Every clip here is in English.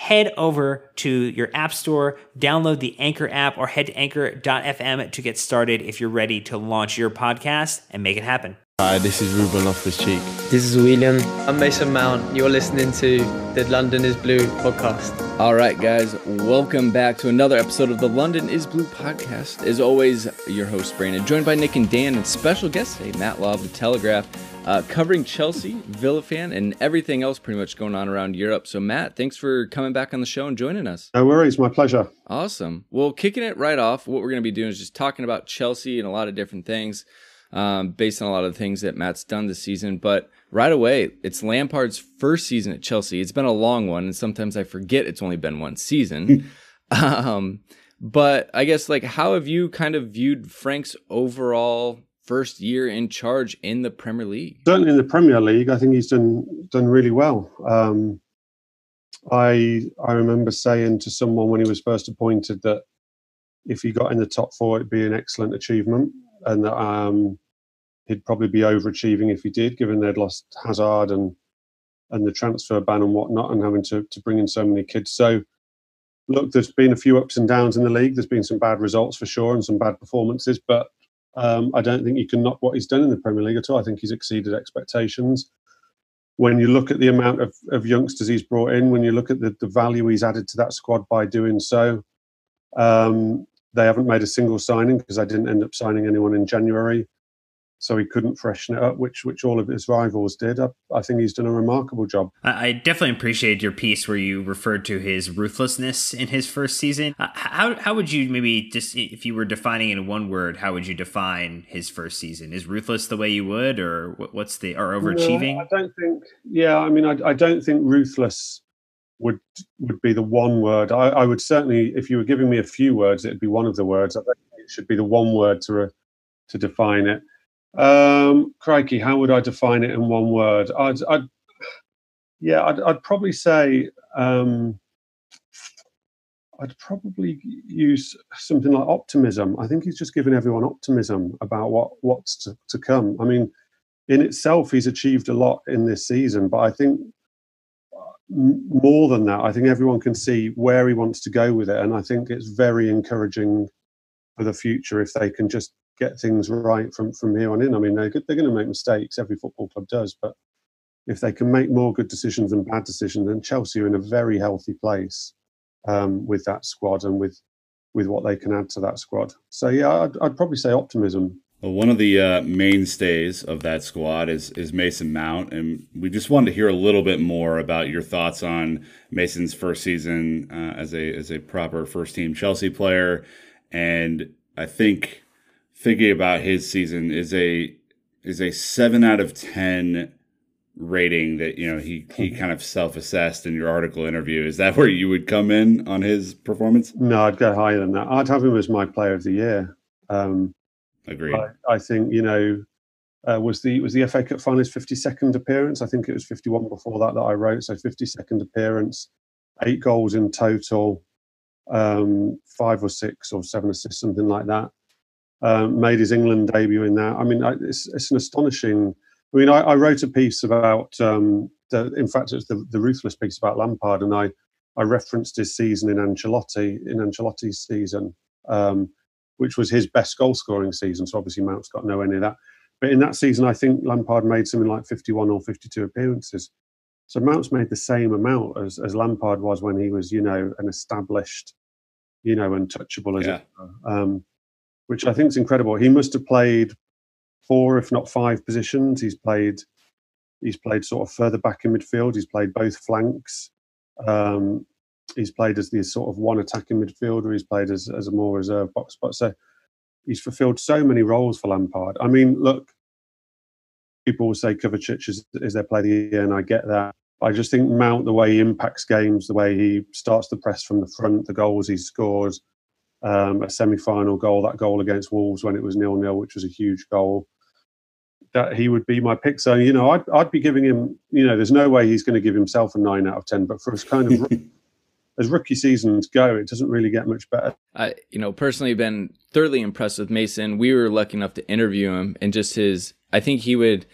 Head over to your app store, download the Anchor app, or head to anchor.fm to get started if you're ready to launch your podcast and make it happen. Hi, this is Ruben Loftus Cheek. This is Willian. I'm Mason Mount. You're listening to the London is Blue podcast. All right, guys, welcome back to another episode of the London is Blue podcast. As always, your host, Brandon, joined by Nick and Dan, and special guest today, Matt Law of The Telegraph, uh, covering Chelsea, Villa fan, and everything else pretty much going on around Europe. So, Matt, thanks for coming back on the show and joining us. No worries, my pleasure. Awesome. Well, kicking it right off, what we're going to be doing is just talking about Chelsea and a lot of different things um, based on a lot of things that Matt's done this season. But right away, it's Lampard's first season at Chelsea. It's been a long one, and sometimes I forget it's only been one season. um, but I guess, like, how have you kind of viewed Frank's overall first year in charge in the Premier League? Certainly in the Premier League, I think he's done done really well. Um, I I remember saying to someone when he was first appointed that if he got in the top four, it'd be an excellent achievement and that um, he'd probably be overachieving if he did, given they'd lost Hazard and and the transfer ban and whatnot, and having to to bring in so many kids. So, look, there's been a few ups and downs in the league. There's been some bad results for sure and some bad performances, but um, I don't think you can knock what he's done in the Premier League at all. I think he's exceeded expectations. When you look at the amount of, of youngsters he's brought in, when you look at the, the value he's added to that squad by doing so, um, they haven't made a single signing because I didn't end up signing anyone in January, so he couldn't freshen it up, which which all of his rivals did. I, I think he's done a remarkable job. I definitely appreciate your piece where you referred to his ruthlessness in his first season. Uh, how how would you maybe just if you were defining in one word, how would you define his first season? Is ruthless the way you would, or what's the or overachieving? No, I don't think. Yeah, I mean, I, I don't think ruthless would would be the one word. I, I, would certainly, if you were giving me a few words, it'd be one of the words. I think it should be the one word to re, to define it. Um, crikey, how would I define it in one word? I'd, I'd yeah, I'd, I'd, probably say um, I'd probably use something like optimism. I think he's just given everyone optimism about what what's to, to come. I mean, in itself, he's achieved a lot in this season, but I think more than that, I think everyone can see where he wants to go with it, and I think it's very encouraging for the future if they can just get things right from from here on in. I mean, they're they're going to make mistakes. Every football club does, but if they can make more good decisions than bad decisions, then Chelsea are in a very healthy place um, with that squad and with with what they can add to that squad. So yeah, I'd, I'd probably say optimism Well, one of the uh, mainstays of that squad is is Mason Mount, and we just wanted to hear a little bit more about your thoughts on Mason's first season uh, as a as a proper first team Chelsea player, and I think thinking about his season is a is a seven out of ten rating that you know he he kind of self assessed in your article interview. Is that where you would come in on his performance? No, I'd go higher than that. I'd have him as my player of the year. Um, Agreed. I, I think you know uh, was the was the FA Cup final his fifty second appearance. I think it was fifty one before that that I wrote. So fifty second appearance, eight goals in total, um, five or six or seven assists, something like that. Um, made his England debut in that. I mean, I, it's, it's an astonishing. I mean, I, I wrote a piece about. Um, the, in fact, it's the, the ruthless piece about Lampard, and I I referenced his season in Ancelotti in Ancelotti's season. Um, which was his best goal scoring season. So obviously Mount's got nowhere near that. But in that season, I think Lampard made something like 51 or 52 appearances. So Mount's made the same amount as, as Lampard was when he was, you know, an established, you know, untouchable as Yeah. it were, um, which I think is incredible. He must have played four, if not five positions. He's played, he's played sort of further back in midfield. He's played both flanks. Um, he's played as the sort of one attacking midfielder. He's played as, as a more reserve box spot. So he's fulfilled so many roles for Lampard. I mean, look, people will say Kovacic is, is their player of the year, and I get that. I just think Mount, the way he impacts games, the way he starts the press from the front, the goals he scores, um, a semi-final goal, that goal against Wolves when it was nil-nil, which was a huge goal. That he would be my pick. So you know, I'd I'd be giving him. You know, there's no way he's going to give himself a nine out of ten. But for his kind of as rookie seasons go, it doesn't really get much better. I, you know, personally been thoroughly impressed with Mason. We were lucky enough to interview him, and just his, I think he would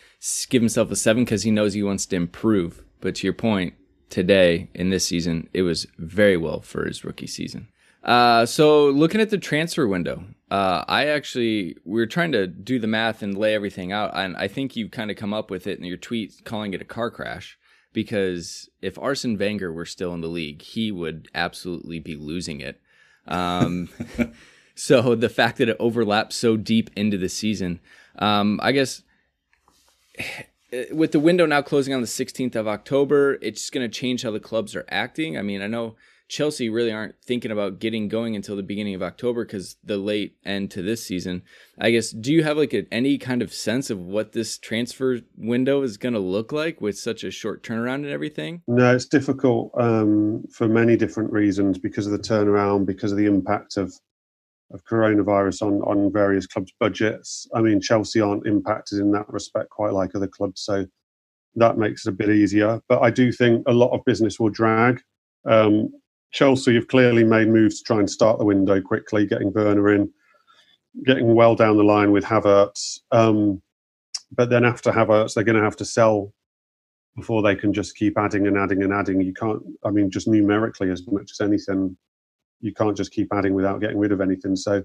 give himself a seven because he knows he wants to improve. But to your point, today in this season, it was very well for his rookie season. Uh, so looking at the transfer window, uh, I actually we are trying to do the math and lay everything out, and I think you kind of come up with it in your tweet, calling it a car crash. Because if Arsene Wenger were still in the league, he would absolutely be losing it. Um, so the fact that it overlaps so deep into the season, um, I guess with the window now closing on the 16th of October, it's going to change how the clubs are acting. I mean, I know Chelsea really aren't thinking about getting going until the beginning of October because the late end to this season. I guess, do you have like a, any kind of sense of what this transfer window is going to look like with such a short turnaround and everything? No, it's difficult um, for many different reasons because of the turnaround, because of the impact of of coronavirus on on various clubs' budgets. I mean, Chelsea aren't impacted in that respect quite like other clubs, so that makes it a bit easier. But I do think a lot of business will drag. Um, Chelsea have clearly made moves to try and start the window quickly, getting Werner in, getting well down the line with Havertz. Um, but then after Havertz, they're going to have to sell before they can just keep adding and adding and adding. You can't, I mean, just numerically as much as anything, you can't just keep adding without getting rid of anything. So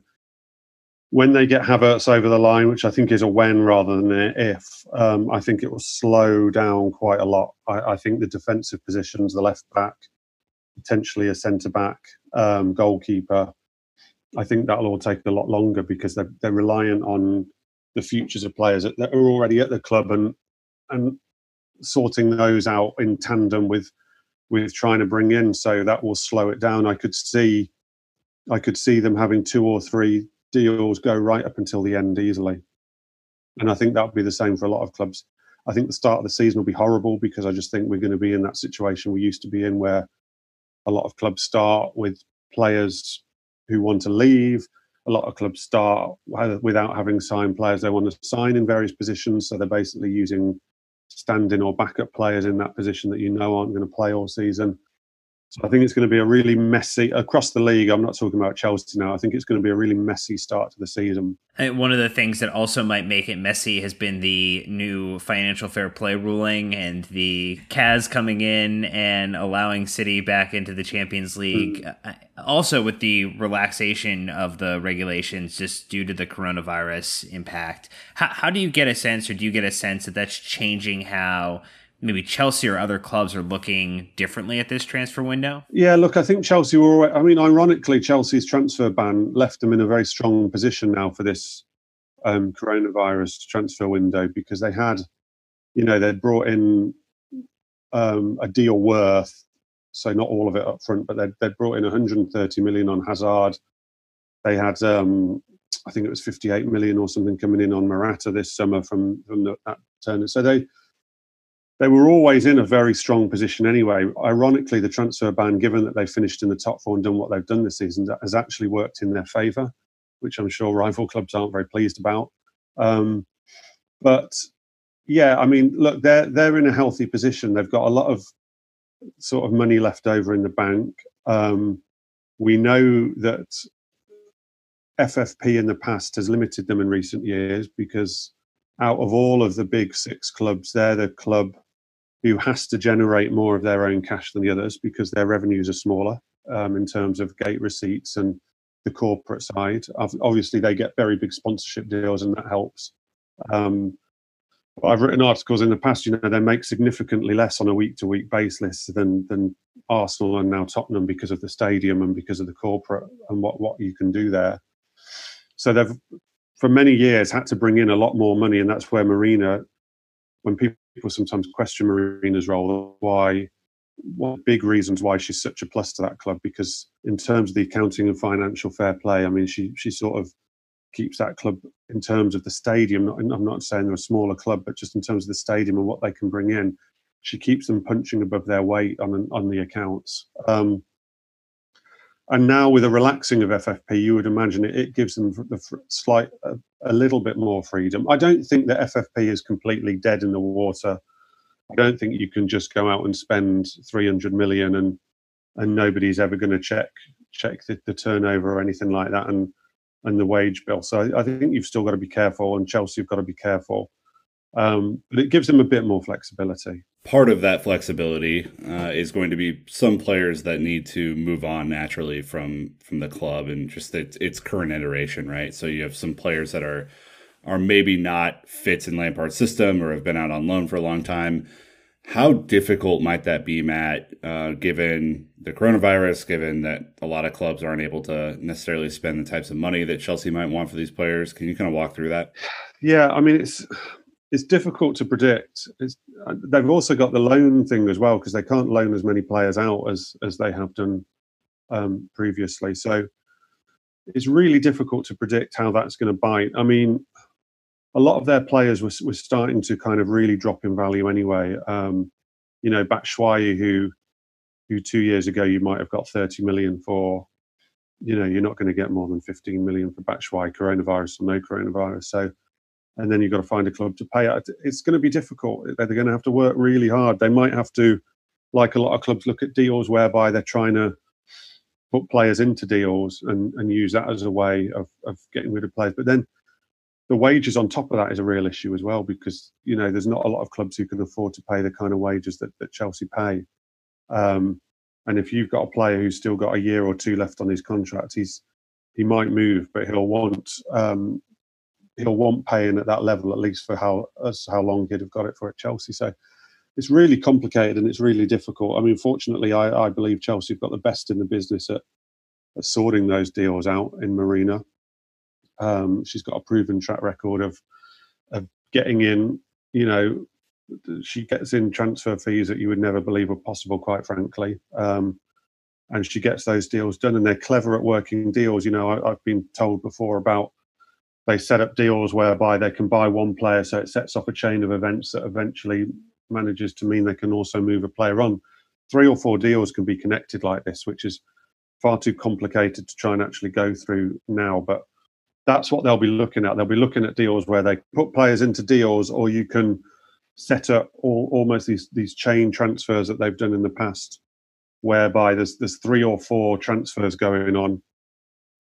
when they get Havertz over the line, which I think is a when rather than an if, um, I think it will slow down quite a lot. I, I think the defensive positions, the left back, potentially a centre back, um, goalkeeper, I think that'll all take a lot longer because they're, they're reliant on the futures of players that are already at the club and and sorting those out in tandem with with trying to bring in. So that will slow it down. I could see I could see them having two or three deals go right up until the end easily. And I think that would be the same for a lot of clubs. I think the start of the season will be horrible because I just think we're going to be in that situation we used to be in where a lot of clubs start with players who want to leave. A lot of clubs start without having signed players they want to sign in various positions. So they're basically using stand-in or backup players in that position that you know aren't going to play all season. So I think it's going to be a really messy across the league. I'm not talking about Chelsea now. I think it's going to be a really messy start to the season. One of the things that also might make it messy has been the new financial fair play ruling and the CAS coming in and allowing City back into the Champions League. Uh, Also, with the relaxation of the regulations just due to the coronavirus impact. How, how do you get a sense, or do you get a sense that that's changing how maybe Chelsea or other clubs are looking differently at this transfer window? Yeah, look, I think Chelsea were. I mean, ironically, Chelsea's transfer ban left them in a very strong position now for this um, coronavirus transfer window because they had, you know, they'd brought in um, a deal worth, so not all of it up front, but they'd, they'd brought in 130 million on Hazard. They had, um, I think it was 58 million or something coming in on Morata this summer from, from the, that turn. So they they were always in a very strong position anyway. Ironically, the transfer ban, given that they finished in the top four and done what they've done this season, has actually worked in their favour, which I'm sure rival clubs aren't very pleased about. Um, but yeah, I mean, look, they're they're in a healthy position. They've got a lot of sort of money left over in the bank. Um, we know that FFP in the past has limited them in recent years because out of all of the big six clubs, they're the club who has to generate more of their own cash than the others because their revenues are smaller um, in terms of gate receipts and the corporate side. Obviously, they get very big sponsorship deals, and that helps. Um, I've written articles in the past. You know, they make significantly less on a week-to-week basis than than Arsenal and now Tottenham because of the stadium and because of the corporate and what what you can do there. So they've, for many years, had to bring in a lot more money, and that's where Marina, when people sometimes question Marina's role, why one of the big reasons why she's such a plus to that club because in terms of the accounting and financial fair play, I mean, she she sort of keeps that club in terms of the stadium. Not, I'm not saying they're a smaller club, but just in terms of the stadium and what they can bring in, she keeps them punching above their weight on on the accounts. Um, and now with a relaxing of FFP, you would imagine it, it gives them the slight a, little bit more freedom. I don't think that FFP is completely dead in the water. I don't think you can just go out and spend 300 million and and nobody's ever going to check check the, the, turnover or anything like that and and the wage bill. So I, I think you've still got to be careful, and Chelsea have got to be careful. Um, but it gives them a bit more flexibility part of that flexibility uh, is going to be some players that need to move on naturally from from the club and just its, its current iteration, right? So you have some players that are are maybe not fits in Lampard's system or have been out on loan for a long time. How difficult might that be, Matt, uh, given the coronavirus, given that a lot of clubs aren't able to necessarily spend the types of money that Chelsea might want for these players? Can you kind of walk through that? Yeah, I mean, it's it's difficult to predict. It's, uh, they've also got the loan thing as well because they can't loan as many players out as as they have done um, previously. So it's really difficult to predict how that's going to bite. I mean, a lot of their players were, were starting to kind of really drop in value anyway. Um, you know, Batshuayi, who who two years ago you might have got 30 million for, you know, you're not going to get more than 15 million for Batshuayi, coronavirus or no coronavirus. So and then you've got to find a club to pay. It's going to be difficult. They're going to have to work really hard. They might have to, like a lot of clubs, look at deals whereby they're trying to put players into deals and, and use that as a way of, of getting rid of players. But then the wages on top of that is a real issue as well because you know there's not a lot of clubs who can afford to pay the kind of wages that, that Chelsea pay. Um, and if you've got a player who's still got a year or two left on his contract, he's he might move, but he'll want um, he'll want paying at that level at least for how as how long he'd have got it for at Chelsea. So it's really complicated and it's really difficult. I mean, fortunately, I, I believe Chelsea have got the best in the business at, at sorting those deals out in Marina. Um, she's got a proven track record of of getting in. You know, she gets in transfer fees that you would never believe were possible, quite frankly. Um, and she gets those deals done, and they're clever at working deals. You know, I, have been told before about they set up deals whereby they can buy one player, so it sets off a chain of events that eventually manages to mean they can also move a player on. Three or four deals can be connected like this, which is far too complicated to try and actually go through now. But that's what they'll be looking at. They'll be looking at deals where they put players into deals, or you can set up all, almost these these chain transfers that they've done in the past, whereby there's there's three or four transfers going on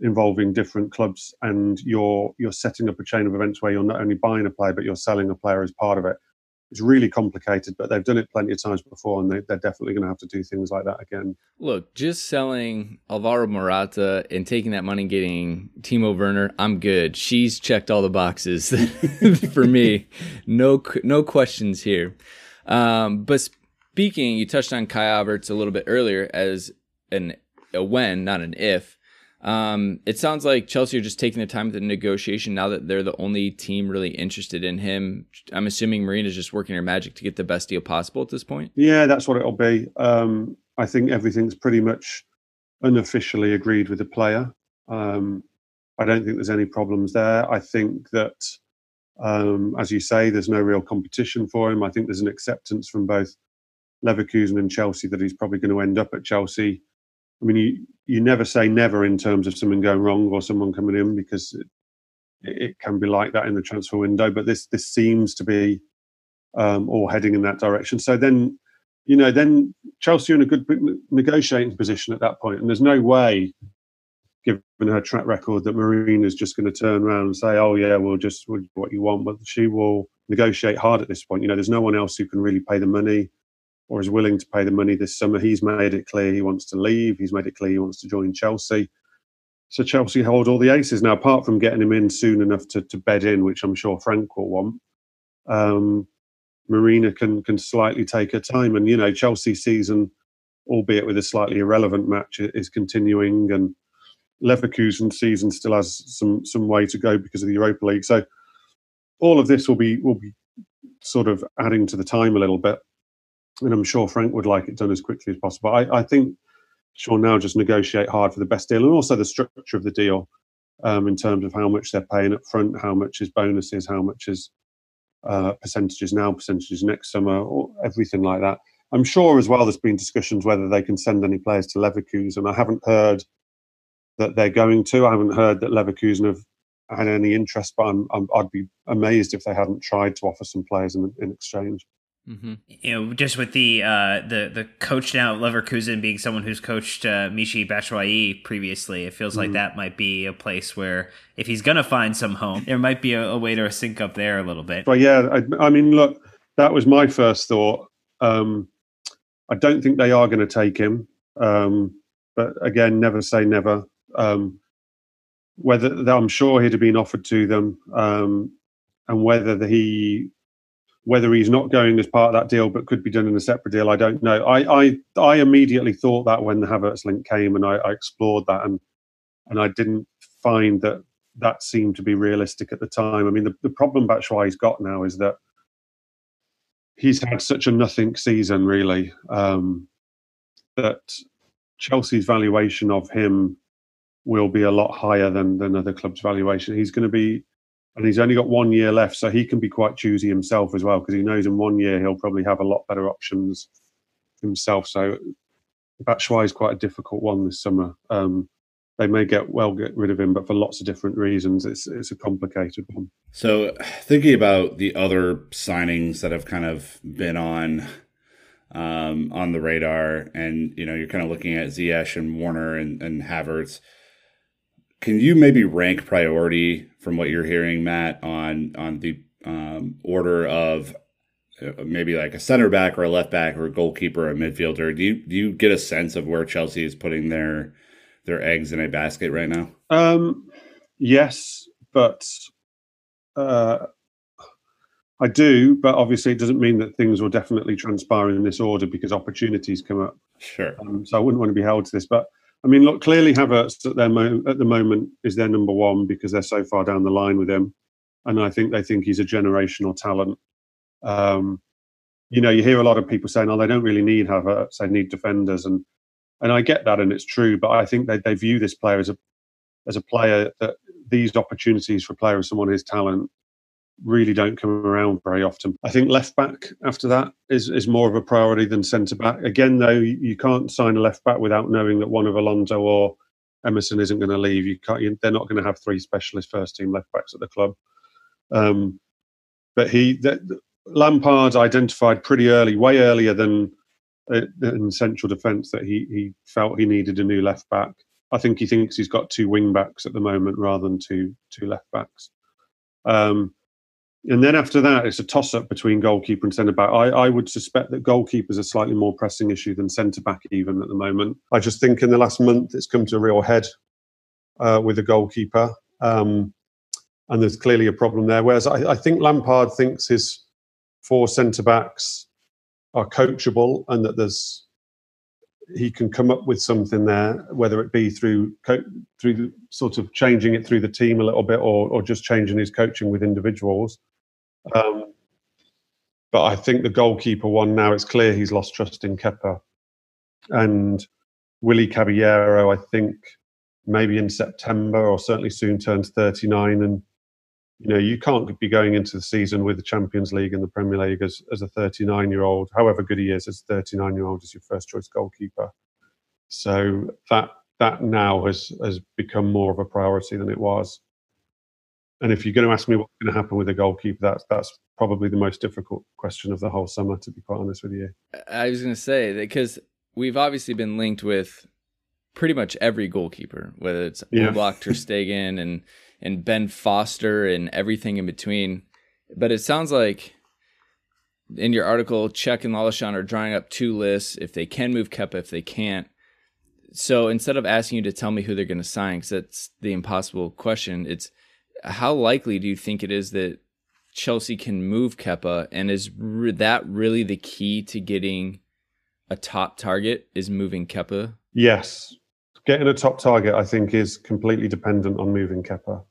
involving different clubs and you're you're setting up a chain of events where you're not only buying a player but you're selling a player as part of it. It's really complicated but they've done it plenty of times before and they, are definitely going to have to do things like that again. Look just selling alvaro morata and taking that money getting timo werner i'm good. She's checked all the boxes for me. No no questions here. Um, but speaking you touched on kai havertz a little bit earlier as an a when not an if Um, it sounds like Chelsea are just taking the time with the negotiation now that they're the only team really interested in him. I'm assuming Marina's just working her magic to get the best deal possible at this point. Yeah, that's what it'll be. Um, I think everything's pretty much unofficially agreed with the player. Um, I don't think there's any problems there. I think that, um, as you say, there's no real competition for him. I think there's an acceptance from both Leverkusen and Chelsea that he's probably going to end up at Chelsea. I mean, you, you never say never in terms of something going wrong or someone coming in because it, it can be like that in the transfer window. But this this seems to be um, all heading in that direction. So then, you know, then Chelsea are in a good negotiating position at that point, and there's no way, given her track record, that Marina is just going to turn around and say, "Oh yeah, we'll just we'll what you want." But she will negotiate hard at this point. You know, there's no one else who can really pay the money or is willing to pay the money this summer. He's made it clear he wants to leave. He's made it clear he wants to join Chelsea. So Chelsea hold all the aces now, apart from getting him in soon enough to, to bed in, which I'm sure Frank will want. Um, Marina can can slightly take her time, and you know Chelsea season, albeit with a slightly irrelevant match, is continuing, and Leverkusen season still has some some way to go because of the Europa League. So all of this will be will be sort of adding to the time a little bit and I'm sure Frank would like it done as quickly as possible. I, I think she'll now just negotiate hard for the best deal and also the structure of the deal um, in terms of how much they're paying up front, how much is bonuses, how much is uh, percentages now, percentages next summer, or everything like that. I'm sure as well there's been discussions whether they can send any players to Leverkusen. I haven't heard that they're going to. I haven't heard that Leverkusen have had any interest, but i would be amazed if they hadn't tried to offer some players in, in exchange. Mm-hmm. You know, just with the uh, the the coach now at Leverkusen being someone who's coached uh, Michy Batshuayi previously, it feels mm-hmm. like that might be a place where if he's gonna find some home, there might be a, a way to sync up there a little bit. But yeah, I, I mean, look, that was my first thought. Um, I don't think they are going to take him, um, but again, never say never. Um, whether I'm sure he'd have been offered to them, um, and whether he whether he's not going as part of that deal, but could be done in a separate deal, I don't know. I I, I immediately thought that when the Havertz link came, and I, I explored that, and and I didn't find that that seemed to be realistic at the time. I mean, the, the problem Batshuayi's got now is that he's had such a nothing season, really, um, that Chelsea's valuation of him will be a lot higher than than other clubs' valuation. He's going to be and he's only got one year left, so he can be quite choosy himself as well because he knows in one year he'll probably have a lot better options himself. So Batshuayi is quite a difficult one this summer. Um, they may get well get rid of him, but for lots of different reasons, it's it's a complicated one. So thinking about the other signings that have kind of been on um, on the radar, and you know you're kind of looking at Ziyech and Werner and, and Havertz. Can you maybe rank priority from what you're hearing, Matt, on on the um, order of uh, maybe like a center back or a left back or a goalkeeper or a midfielder? Do you do you get a sense of where Chelsea is putting their their eggs in a basket right now? Um, yes, but uh, I do. But obviously, it doesn't mean that things will definitely transpire in this order because opportunities come up. Sure. Um, so I wouldn't want to be held to this, but I mean, look, clearly Havertz at their mo- at the moment is their number one because they're so far down the line with him, and I think they think he's a generational talent. Um, you know, you hear a lot of people saying, "Oh, they don't really need Havertz; they need defenders," and and I get that, and it's true. But I think they they view this player as a as a player that these opportunities for a player of someone his talent really don't come around very often. I think left back after that is, is more of a priority than centre back. Again, though, you can't sign a left back without knowing that one of Alonso or Emerson isn't going to leave. You can't. You, they're not going to have three specialist first team left backs at the club. Um, but he, that, Lampard identified pretty early, way earlier than uh, in central defence, that he he felt he needed a new left back. I think he thinks he's got two wing backs at the moment rather than two two left backs. Um, and then after that, it's a toss up between goalkeeper and centre back. I, I would suspect that goalkeepers are slightly more pressing issue than centre back, even at the moment. I just think in the last month it's come to a real head uh, with the goalkeeper. Um, and there's clearly a problem there. Whereas I, I think Lampard thinks his four centre backs are coachable and that there's he can come up with something there, whether it be through co- through sort of changing it through the team a little bit, or or just changing his coaching with individuals. Um, but I think the goalkeeper one now it's clear he's lost trust in Kepa, and Willy Caballero. I think maybe in September or certainly soon turns 39, and you know you can't be going into the season with the Champions League and the Premier League as, as a 39 year old, however good he is as 39 year old as your first choice goalkeeper. So that that now has has become more of a priority than it was. And if you're going to ask me what's going to happen with the goalkeeper, that's that's probably the most difficult question of the whole summer, to be quite honest with you. I was going to say that because we've obviously been linked with pretty much every goalkeeper, whether it's Yeah. Oblak, Ter Stegen, and and Ben Foster, and everything in between. But it sounds like in your article, Cech and Lollichon are drawing up two lists if they can move Kepa, if they can't. So instead of asking you to tell me who they're going to sign, because that's the impossible question, it's how likely do you think it is that Chelsea can move Kepa? and is re- that really the key to getting a top target? Is moving Kepa? Yes, getting a top target, I think, is completely dependent on moving Kepa.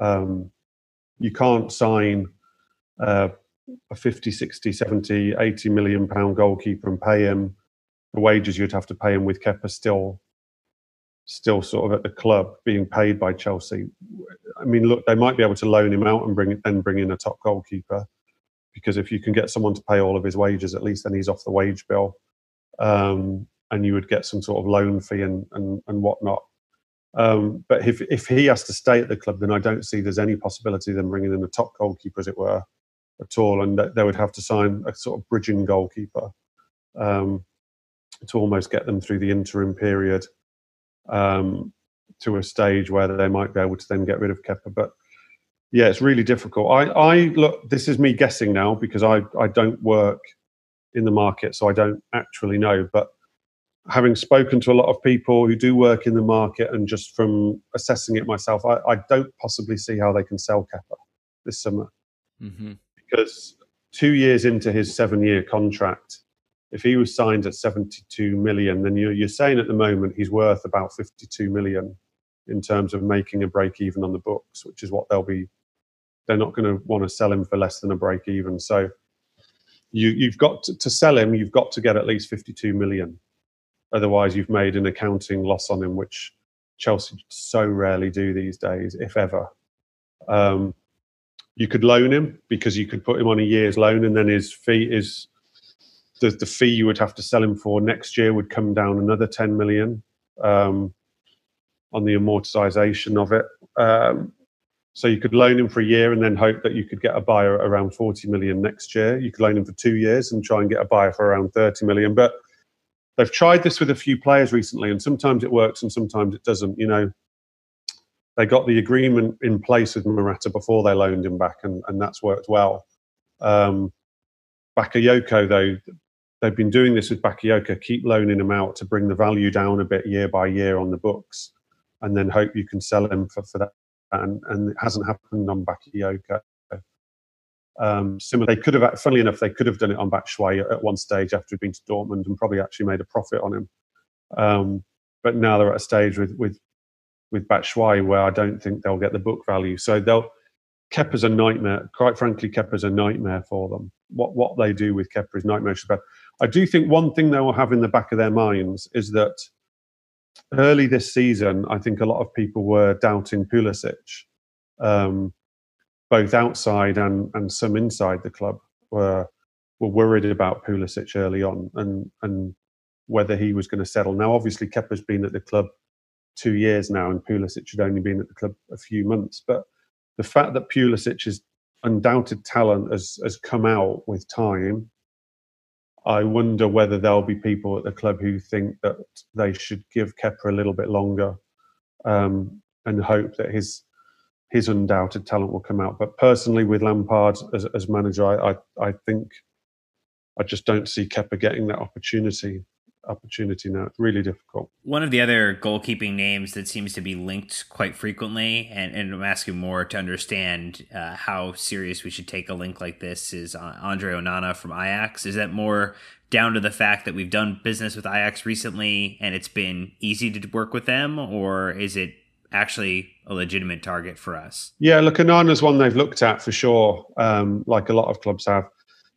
Um, you can't sign uh, a 50, 60, 70, 80 million pound goalkeeper and pay him the wages you'd have to pay him with Kepa still still sort of at the club being paid by Chelsea. I mean, look, they might be able to loan him out and bring then bring in a top goalkeeper because if you can get someone to pay all of his wages, at least then he's off the wage bill, um, and you would get some sort of loan fee and and, and whatnot. Um, but if if he has to stay at the club, then I don't see there's any possibility of them bringing in a top goalkeeper, as it were, at all, and they would have to sign a sort of bridging goalkeeper um, to almost get them through the interim period um, to a stage where they might be able to then get rid of Kepa. But yeah, it's really difficult. I, I look. This is me guessing now because I I don't work in the market, so I don't actually know. But having spoken to a lot of people who do work in the market and just from assessing it myself, I, I don't possibly see how they can sell Kepa this summer Mm-hmm. because two years into his seven-year contract, if he was signed at 72 million, then you're, you're saying at the moment he's worth about 52 million in terms of making a break even on the books, which is what they'll be. They're not going to want to sell him for less than a break even. So you, you've got to, to sell him. You've got to get at least 52 million. Otherwise, you've made an accounting loss on him, which Chelsea so rarely do these days, if ever. Um, you could loan him because you could put him on a year's loan, and then his fee is the, the fee you would have to sell him for next year would come down another 10 million um, on the amortization of it. Um, so you could loan him for a year and then hope that you could get a buyer around 40 million next year. You could loan him for two years and try and get a buyer for around 30 million. But they've tried this with a few players recently, and sometimes it works and sometimes it doesn't. You know, they got the agreement in place with Morata before they loaned him back, and, and that's worked well. Um, Bakayoko, though, they've been doing this with Bakayoko, keep loaning him out to bring the value down a bit year by year on the books, and then hope you can sell him for, for that. And, and it hasn't happened on Bakayoko. Um, similar, they could have, funnily enough, they could have done it on Batshuayi at, one stage after he'd been to Dortmund and probably actually made a profit on him. Um, but now they're at a stage with with with Batshuayi where I don't think they'll get the book value. So they'll Kepa's a nightmare. Quite frankly, Kepa's a nightmare for them. What what they do with Kepa is nightmare. But I do think one thing they will have in the back of their minds is that early this season, I think a lot of people were doubting Pulisic, um, both outside and and some inside the club were were worried about Pulisic early on and and whether he was going to settle. Now, obviously, Kepa's been at the club two years now, and Pulisic had only been at the club a few months. But the fact that Pulisic's undoubted talent has has come out with time, I wonder whether there'll be people at the club who think that they should give Kepa a little bit longer um, and hope that his his undoubted talent will come out. But personally, with Lampard as, as manager, I, I I think I just don't see Kepa getting that opportunity. Opportunity now. It's really difficult. One of the other goalkeeping names that seems to be linked quite frequently, and, and I'm asking more to understand uh, how serious we should take a link like this, is uh, Andre Onana from Ajax. Is that more down to the fact that we've done business with Ajax recently and it's been easy to work with them, or is it actually a legitimate target for us? Yeah, look, Onana's one they've looked at for sure, um, like a lot of clubs have.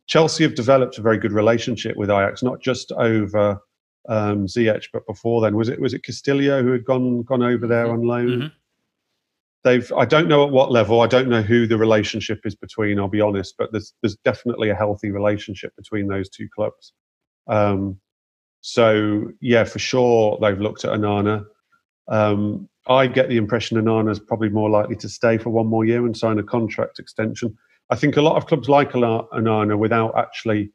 Chelsea have developed a very good relationship with Ajax, not just over um, Ziyech, but before then. Was it was it Castillo who had gone gone over there on loan? Mm-hmm. They've I don't know at what level. I don't know who the relationship is between. I'll be honest, but there's there's definitely a healthy relationship between those two clubs. Um, so yeah, for sure they've looked at Onana. Um, I get the impression Onana's probably more likely to stay for one more year and sign a contract extension. I think a lot of clubs like Onana without actually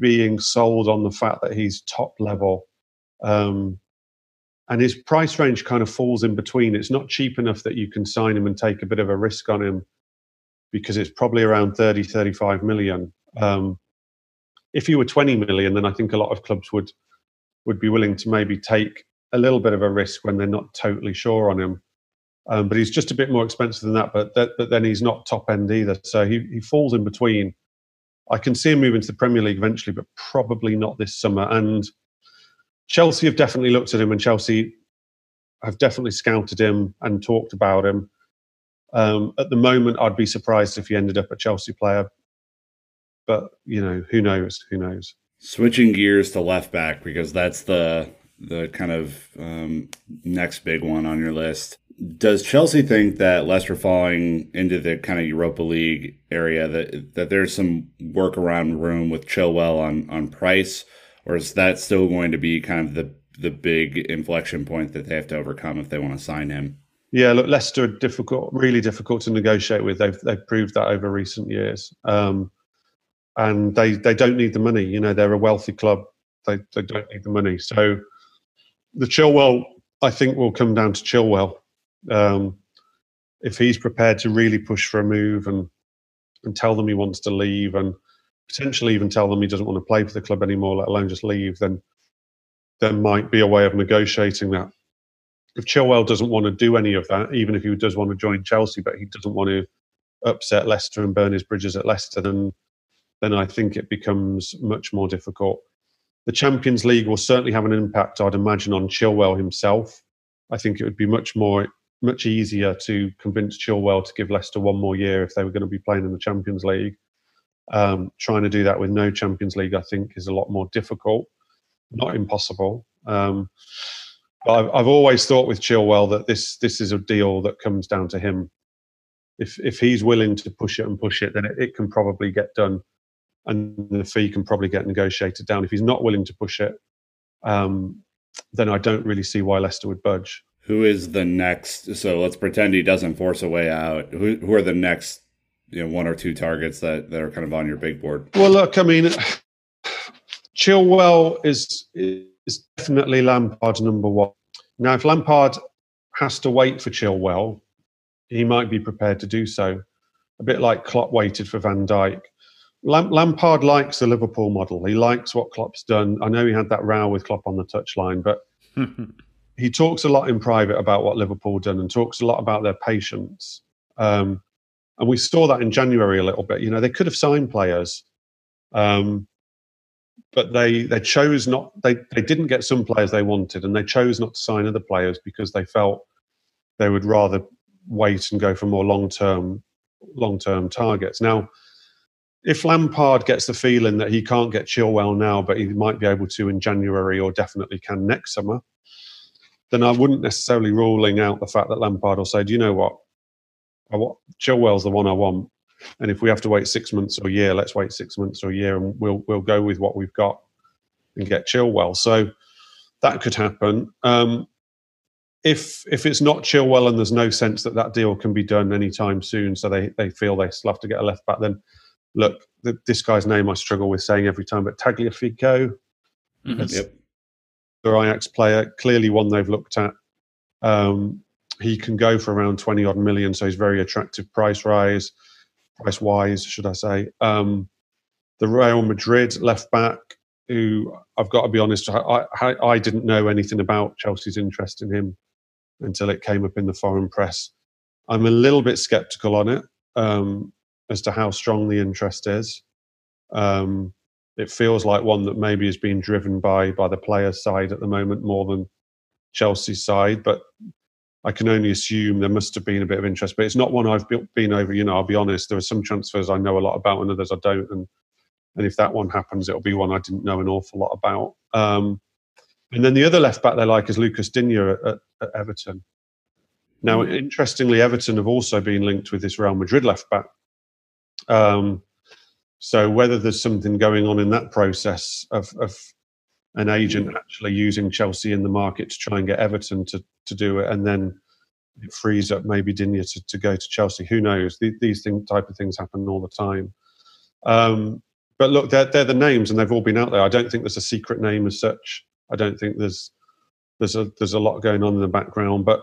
being sold on the fact that he's top level. Um, and his price range kind of falls in between. It's not cheap enough that you can sign him and take a bit of a risk on him because it's probably around 30, 35 million. Um, if he were 20 million, then I think a lot of clubs would would be willing to maybe take a little bit of a risk when they're not totally sure on him. Um, but he's just a bit more expensive than that. But that, but then he's not top end either. So he he falls in between. I can see him moving to the Premier League eventually, but probably not this summer. And Chelsea have definitely looked at him, and Chelsea have definitely scouted him and talked about him. Um, at the moment, I'd be surprised if he ended up a Chelsea player. But you know, who knows? Who knows? Switching gears to left back because that's the the kind of um, next big one on your list. Does Chelsea think that Leicester falling into the kind of Europa League area that that there's some workaround room with Chilwell on on price, or is that still going to be kind of the the big inflection point that they have to overcome if they want to sign him? Yeah, look, Leicester are difficult, really difficult to negotiate with. They've they've proved that over recent years, um, and they they don't need the money. You know, they're a wealthy club. They they don't need the money. So the Chilwell, I think, will come down to Chilwell um, if he's prepared to really push for a move and and tell them he wants to leave and potentially even tell them he doesn't want to play for the club anymore, let alone just leave, then there might be a way of negotiating that. If Chilwell doesn't want to do any of that, even if he does want to join Chelsea, but he doesn't want to upset Leicester and burn his bridges at Leicester, then then I think it becomes much more difficult. The Champions League will certainly have an impact, I'd imagine, on Chilwell himself. I think it would be much more much easier to convince Chilwell to give Leicester one more year if they were going to be playing in the Champions League. Um, trying to do that with no Champions League, I think, is a lot more difficult, not impossible. Um, but I've, I've, always thought with Chilwell that this this is a deal that comes down to him. If if he's willing to push it and push it, then it, it can probably get done, and the fee can probably get negotiated down. If he's not willing to push it, um, then I don't really see why Leicester would budge who is the next? So let's pretend he doesn't force a way out. Who who are the next, you know, one or two targets that that are kind of on your big board? Well, look, I mean, Chilwell is is definitely Lampard's number one. Now, if Lampard has to wait for Chilwell, he might be prepared to do so. A bit like Klopp waited for Van Dijk. Lampard likes the Liverpool model. He likes what Klopp's done. I know he had that row with Klopp on the touchline, but he talks a lot in private about what Liverpool done and talks a lot about their patience. Um, and we saw that in January a little bit. You know, they could have signed players, um, but they they chose not. They they didn't get some players they wanted, and they chose not to sign other players because they felt they would rather wait and go for more long term long term targets. Now, if Lampard gets the feeling that he can't get Chilwell now, but he might be able to in January or definitely can next summer, then I wouldn't necessarily ruling out the fact that Lampard will say, "Do you know what? I want Chilwell's the one I want, and if we have to wait six months or a year, let's wait six months or a year, and we'll we'll go with what we've got and get Chilwell." So that could happen. Um, if if it's not Chilwell and there's no sense that that deal can be done anytime soon, so they they feel they still have to get a left back, then look, the, this guy's name I struggle with saying every time, but Tagliafico. Mm-hmm. Yep Ajax player, clearly one they've looked at. Um, he can go for around 20 odd million, so he's very attractive price rise, price wise, should I say. Um, the Real Madrid left back, who I've got to be honest, I, I, I didn't know anything about Chelsea's interest in him until it came up in the foreign press. I'm a little bit sceptical on it um, as to how strong the interest is. Um, it feels like one that maybe is being driven by by the players' side at the moment more than Chelsea's side. But I can only assume there must have been a bit of interest. But it's not one I've been over. You know, I'll be honest. There are some transfers I know a lot about, and others I don't. And and if that one happens, it'll be one I didn't know an awful lot about. Um, and then the other left back they like is Lucas Digne at, at, Everton. Now, mm. interestingly, Everton have also been linked with this Real Madrid left back. Um, so whether there's something going on in that process of, of an agent mm. actually using Chelsea in the market to try and get Everton to, to do it, and then it frees up maybe Digne to, to go to Chelsea. Who knows? These, these thing, type of things happen all the time. Um, but look, they're, they're the names, and they've all been out there. I don't think there's a secret name as such. I don't think there's there's a there's a lot going on in the background. But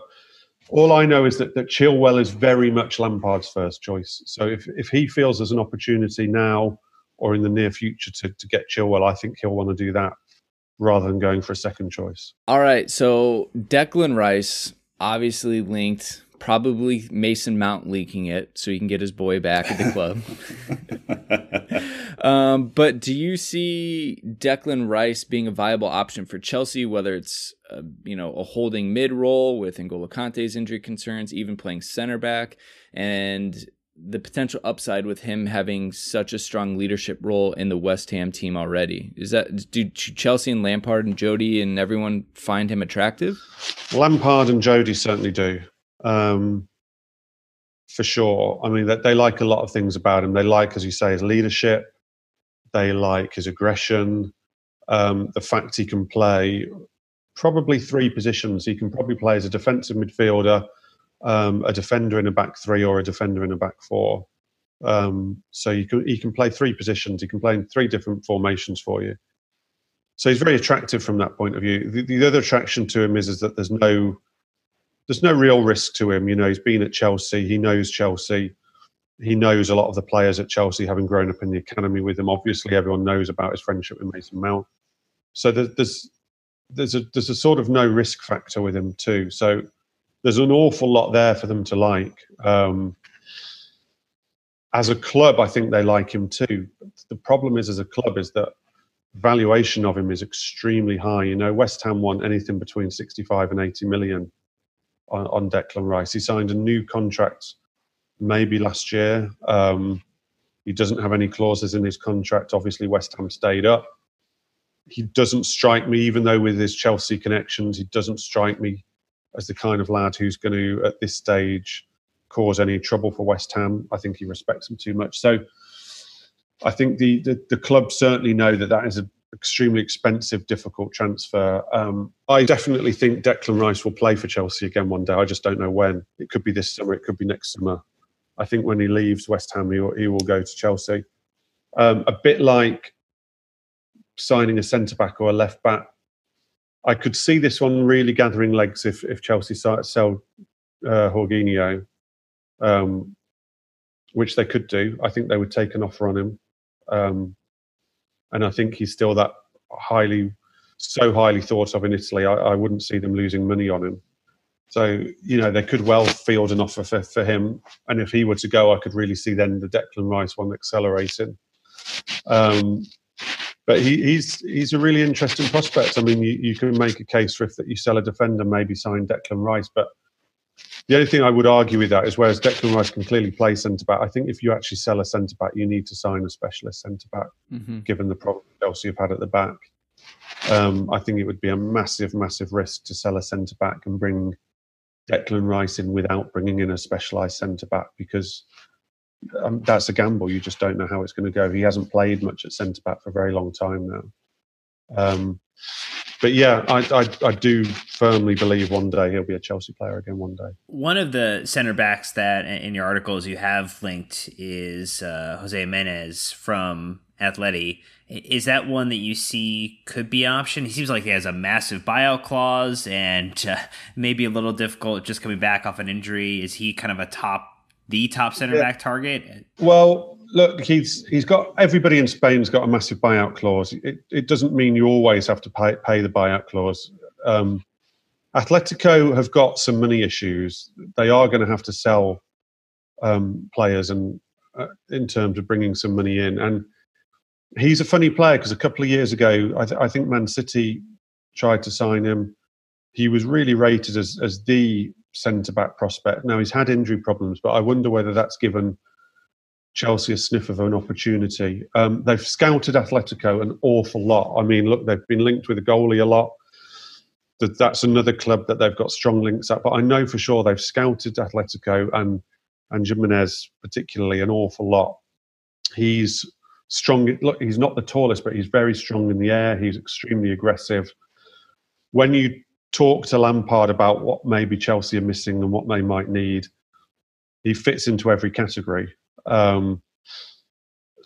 all I know is that, that Chilwell is very much Lampard's first choice. So if, if he feels there's an opportunity now or in the near future to, to get Chilwell, I think he'll want to do that rather than going for a second choice. All right. So Declan Rice obviously linked probably Mason Mount leaking it so he can get his boy back at the club. um, but do you see Declan Rice being a viable option for Chelsea, whether it's a, you know a holding mid role with N'Golo Kante's injury concerns, even playing center back, and the potential upside with him having such a strong leadership role in the West Ham team already. Is that do Chelsea and Lampard and Jody and everyone find him attractive? Lampard and Jody certainly do um, for sure. I mean, they like a lot of things about him. They like, as you say, his leadership. They like his aggression. Um, the fact he can play probably three positions. He can probably play as a defensive midfielder, um, a defender in a back three, or a defender in a back four. Um, so you can he can play three positions. He can play in three different formations for you. So he's very attractive from that point of view. The, the other attraction to him is, is that there's no there's no real risk to him. You know, he's been at Chelsea. He knows Chelsea. He knows a lot of the players at Chelsea, having grown up in the academy with them. Obviously, everyone knows about his friendship with Mason Mount. So there's there's a there's a sort of no risk factor with him too. So there's an awful lot there for them to like. Um, as a club, I think they like him too. The problem is, as a club, is that valuation of him is extremely high. You know, West Ham want anything between 65 and 80 million on, on Declan Rice. He signed a new contract maybe last year. Um, he doesn't have any clauses in his contract. Obviously, West Ham stayed up. He doesn't strike me, even though with his Chelsea connections, he doesn't strike me as the kind of lad who's going to, at this stage, cause any trouble for West Ham. I think he respects them too much. So I think the, the, the club certainly know that that is an extremely expensive, difficult transfer. Um, I definitely think Declan Rice will play for Chelsea again one day. I just don't know when. It could be this summer. It could be next summer. I think when he leaves West Ham, he will, he will go to Chelsea. Um, a bit like signing a centre back or a left back. I could see this one really gathering legs if, if Chelsea sell uh, Jorginho, um, which they could do. I think they would take an offer on him. Um, and I think he's still that highly, so highly thought of in Italy. I, I wouldn't see them losing money on him. So you know they could well field an offer for, for him, and if he were to go, I could really see then the Declan Rice one accelerating. Um, but he, he's he's a really interesting prospect. I mean, you, you can make a case for if that you sell a defender, maybe sign Declan Rice, but the only thing I would argue with that is whereas Declan Rice can clearly play centre back, I think if you actually sell a centre back, you need to sign a specialist centre back, mm-hmm. given the problem Chelsea have had at the back. Um, I think it would be a massive, massive risk to sell a centre back and bring Declan Rice in without bringing in a specialised centre back because um, that's a gamble. You just don't know how it's going to go. He hasn't played much at centre back for a very long time now. Um, but yeah, I, I, I do firmly believe one day he'll be a Chelsea player again. One day. One of the center backs that in your articles you have linked is uh, Jose Gimenez from Atleti. Is that one that you see could be option? He seems like he has a massive buyout clause and uh, maybe a little difficult just coming back off an injury. Is he kind of a top, the top center yeah. back target? Well, look, he's he's got everybody in Spain's got a massive buyout clause. It it doesn't mean you always have to pay pay the buyout clause. Um, Atletico have got some money issues. They are going to have to sell um, players and uh, in terms of bringing some money in. And he's a funny player because a couple of years ago, I, th- I, think Man City tried to sign him. He was really rated as as the centre back prospect. Now he's had injury problems, but I wonder whether that's given Chelsea a sniff of an opportunity. Um, they've scouted Atletico an awful lot. I mean, look, they've been linked with a goalie a lot. That's another club that they've got strong links at. But I know for sure they've scouted Atletico and and Gimenez particularly an awful lot. He's strong. Look, he's not the tallest, but he's very strong in the air. He's extremely aggressive. When you talk to Lampard about what maybe Chelsea are missing and what they might need, he fits into every category. Um,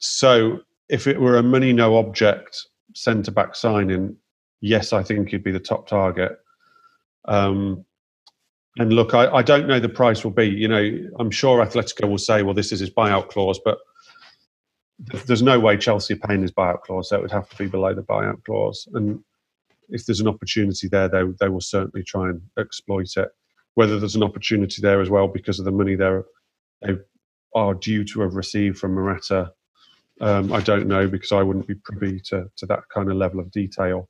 so if it were a money no object centre back signing, yes, I think he'd be the top target. Um, and look, I, I, don't know the price will be. You know, I'm sure Atletico will say, well, this is his buyout clause, but there's no way Chelsea are paying his buyout clause, so it would have to be below the buyout clause. And if there's an opportunity there, they they will certainly try and exploit it. Whether there's an opportunity there as well because of the money they they are due to have received from Morata, um, I don't know because I wouldn't be privy to to that kind of level of detail.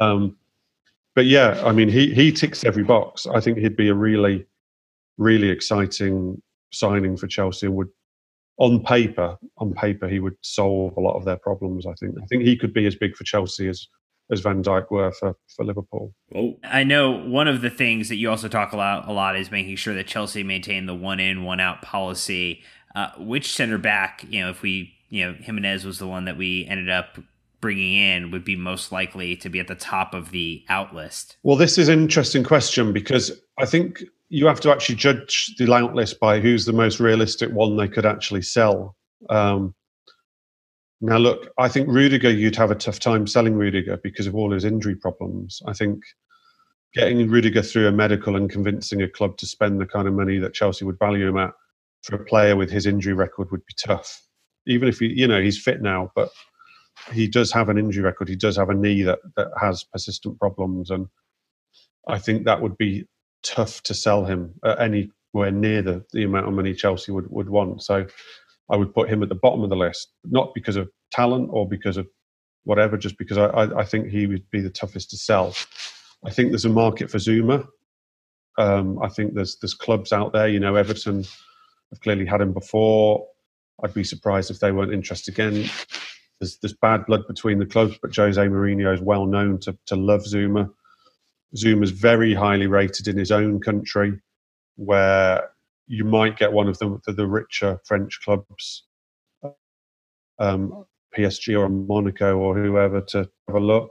Um, but yeah, I mean, he he ticks every box. I think he'd be a really, really exciting signing for Chelsea and would, on paper, on paper, he would solve a lot of their problems. I think. I think he could be as big for Chelsea as as Van Dijk were for, for Liverpool. Oh. I know one of the things that you also talk a lot, a lot is making sure that Chelsea maintain the one in, one out policy. Uh, which center back, you know, if we, you know, Gimenez was the one that we ended up bringing in would be most likely to be at the top of the out list? Well, this is an interesting question because I think you have to actually judge the out list by who's the most realistic one they could actually sell. Um, now, look, I think Rudiger, you'd have a tough time selling Rudiger because of all his injury problems. I think getting Rudiger through a medical and convincing a club to spend the kind of money that Chelsea would value him at for a player with his injury record would be tough. Even if he, you know, he's fit now, but he does have an injury record. He does have a knee that that has persistent problems, and I think that would be tough to sell him at anywhere near the, the amount of money Chelsea would, would want. So I would put him at the bottom of the list, not because of talent or because of whatever, just because I, I, I think he would be the toughest to sell. I think there's a market for Zouma. Um, I think there's there's clubs out there. You know, Everton have clearly had him before. I'd be surprised if they weren't interested again there's, there's bad blood between the clubs, but Jose Mourinho is well known to, to love Zouma. Zouma's very highly rated in his own country, where you might get one of the, the, the richer French clubs, um, PSG or Monaco or whoever, to have a look.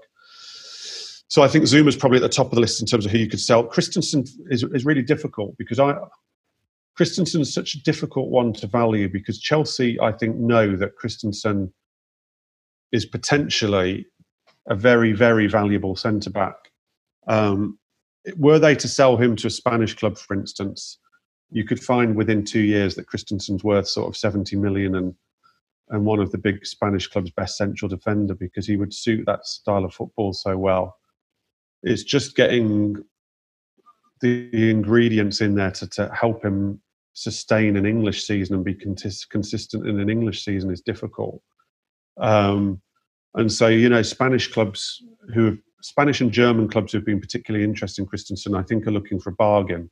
So I think Zouma's probably at the top of the list in terms of who you could sell. Christensen is, is really difficult because I Christensen is such a difficult one to value because Chelsea, I think, know that Christensen is potentially a very, very valuable centre back. Um, were they to sell him to a Spanish club, for instance, you could find within two years that Christensen's worth sort of 70 million and and one of the big Spanish club's best central defender because he would suit that style of football so well. It's just getting the ingredients in there to, to help him sustain an English season and be consistent in an English season is difficult. Um, and so, you know, Spanish clubs who have, Spanish and German clubs who've been particularly interested in Christensen, I think, are looking for a bargain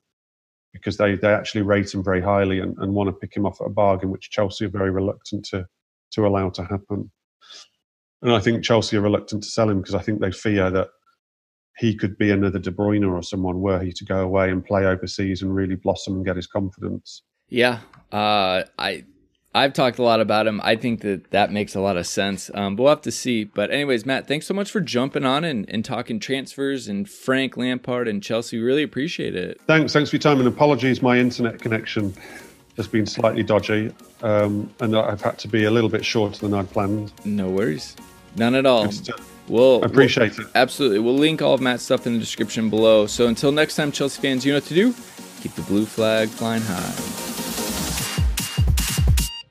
because they, they actually rate him very highly and, and want to pick him off at a bargain, which Chelsea are very reluctant to to allow to happen. And I think Chelsea are reluctant to sell him because I think they fear that he could be another De Bruyne or someone were he to go away and play overseas and really blossom and get his confidence. Yeah, uh, I I've talked a lot about him. I think that that makes a lot of sense. Um, but we'll have to see. But anyways, Matt, thanks so much for jumping on and, and talking transfers and Frank Lampard and Chelsea. Really appreciate it. Thanks. Thanks for your time and apologies. My internet connection has been slightly dodgy, um, and I've had to be a little bit shorter than I'd planned. No worries. None at all. We'll, appreciate we'll, it. Absolutely. We'll link all of Matt's stuff in the description below. So until next time, Chelsea fans, you know what to do. Keep the blue flag flying high.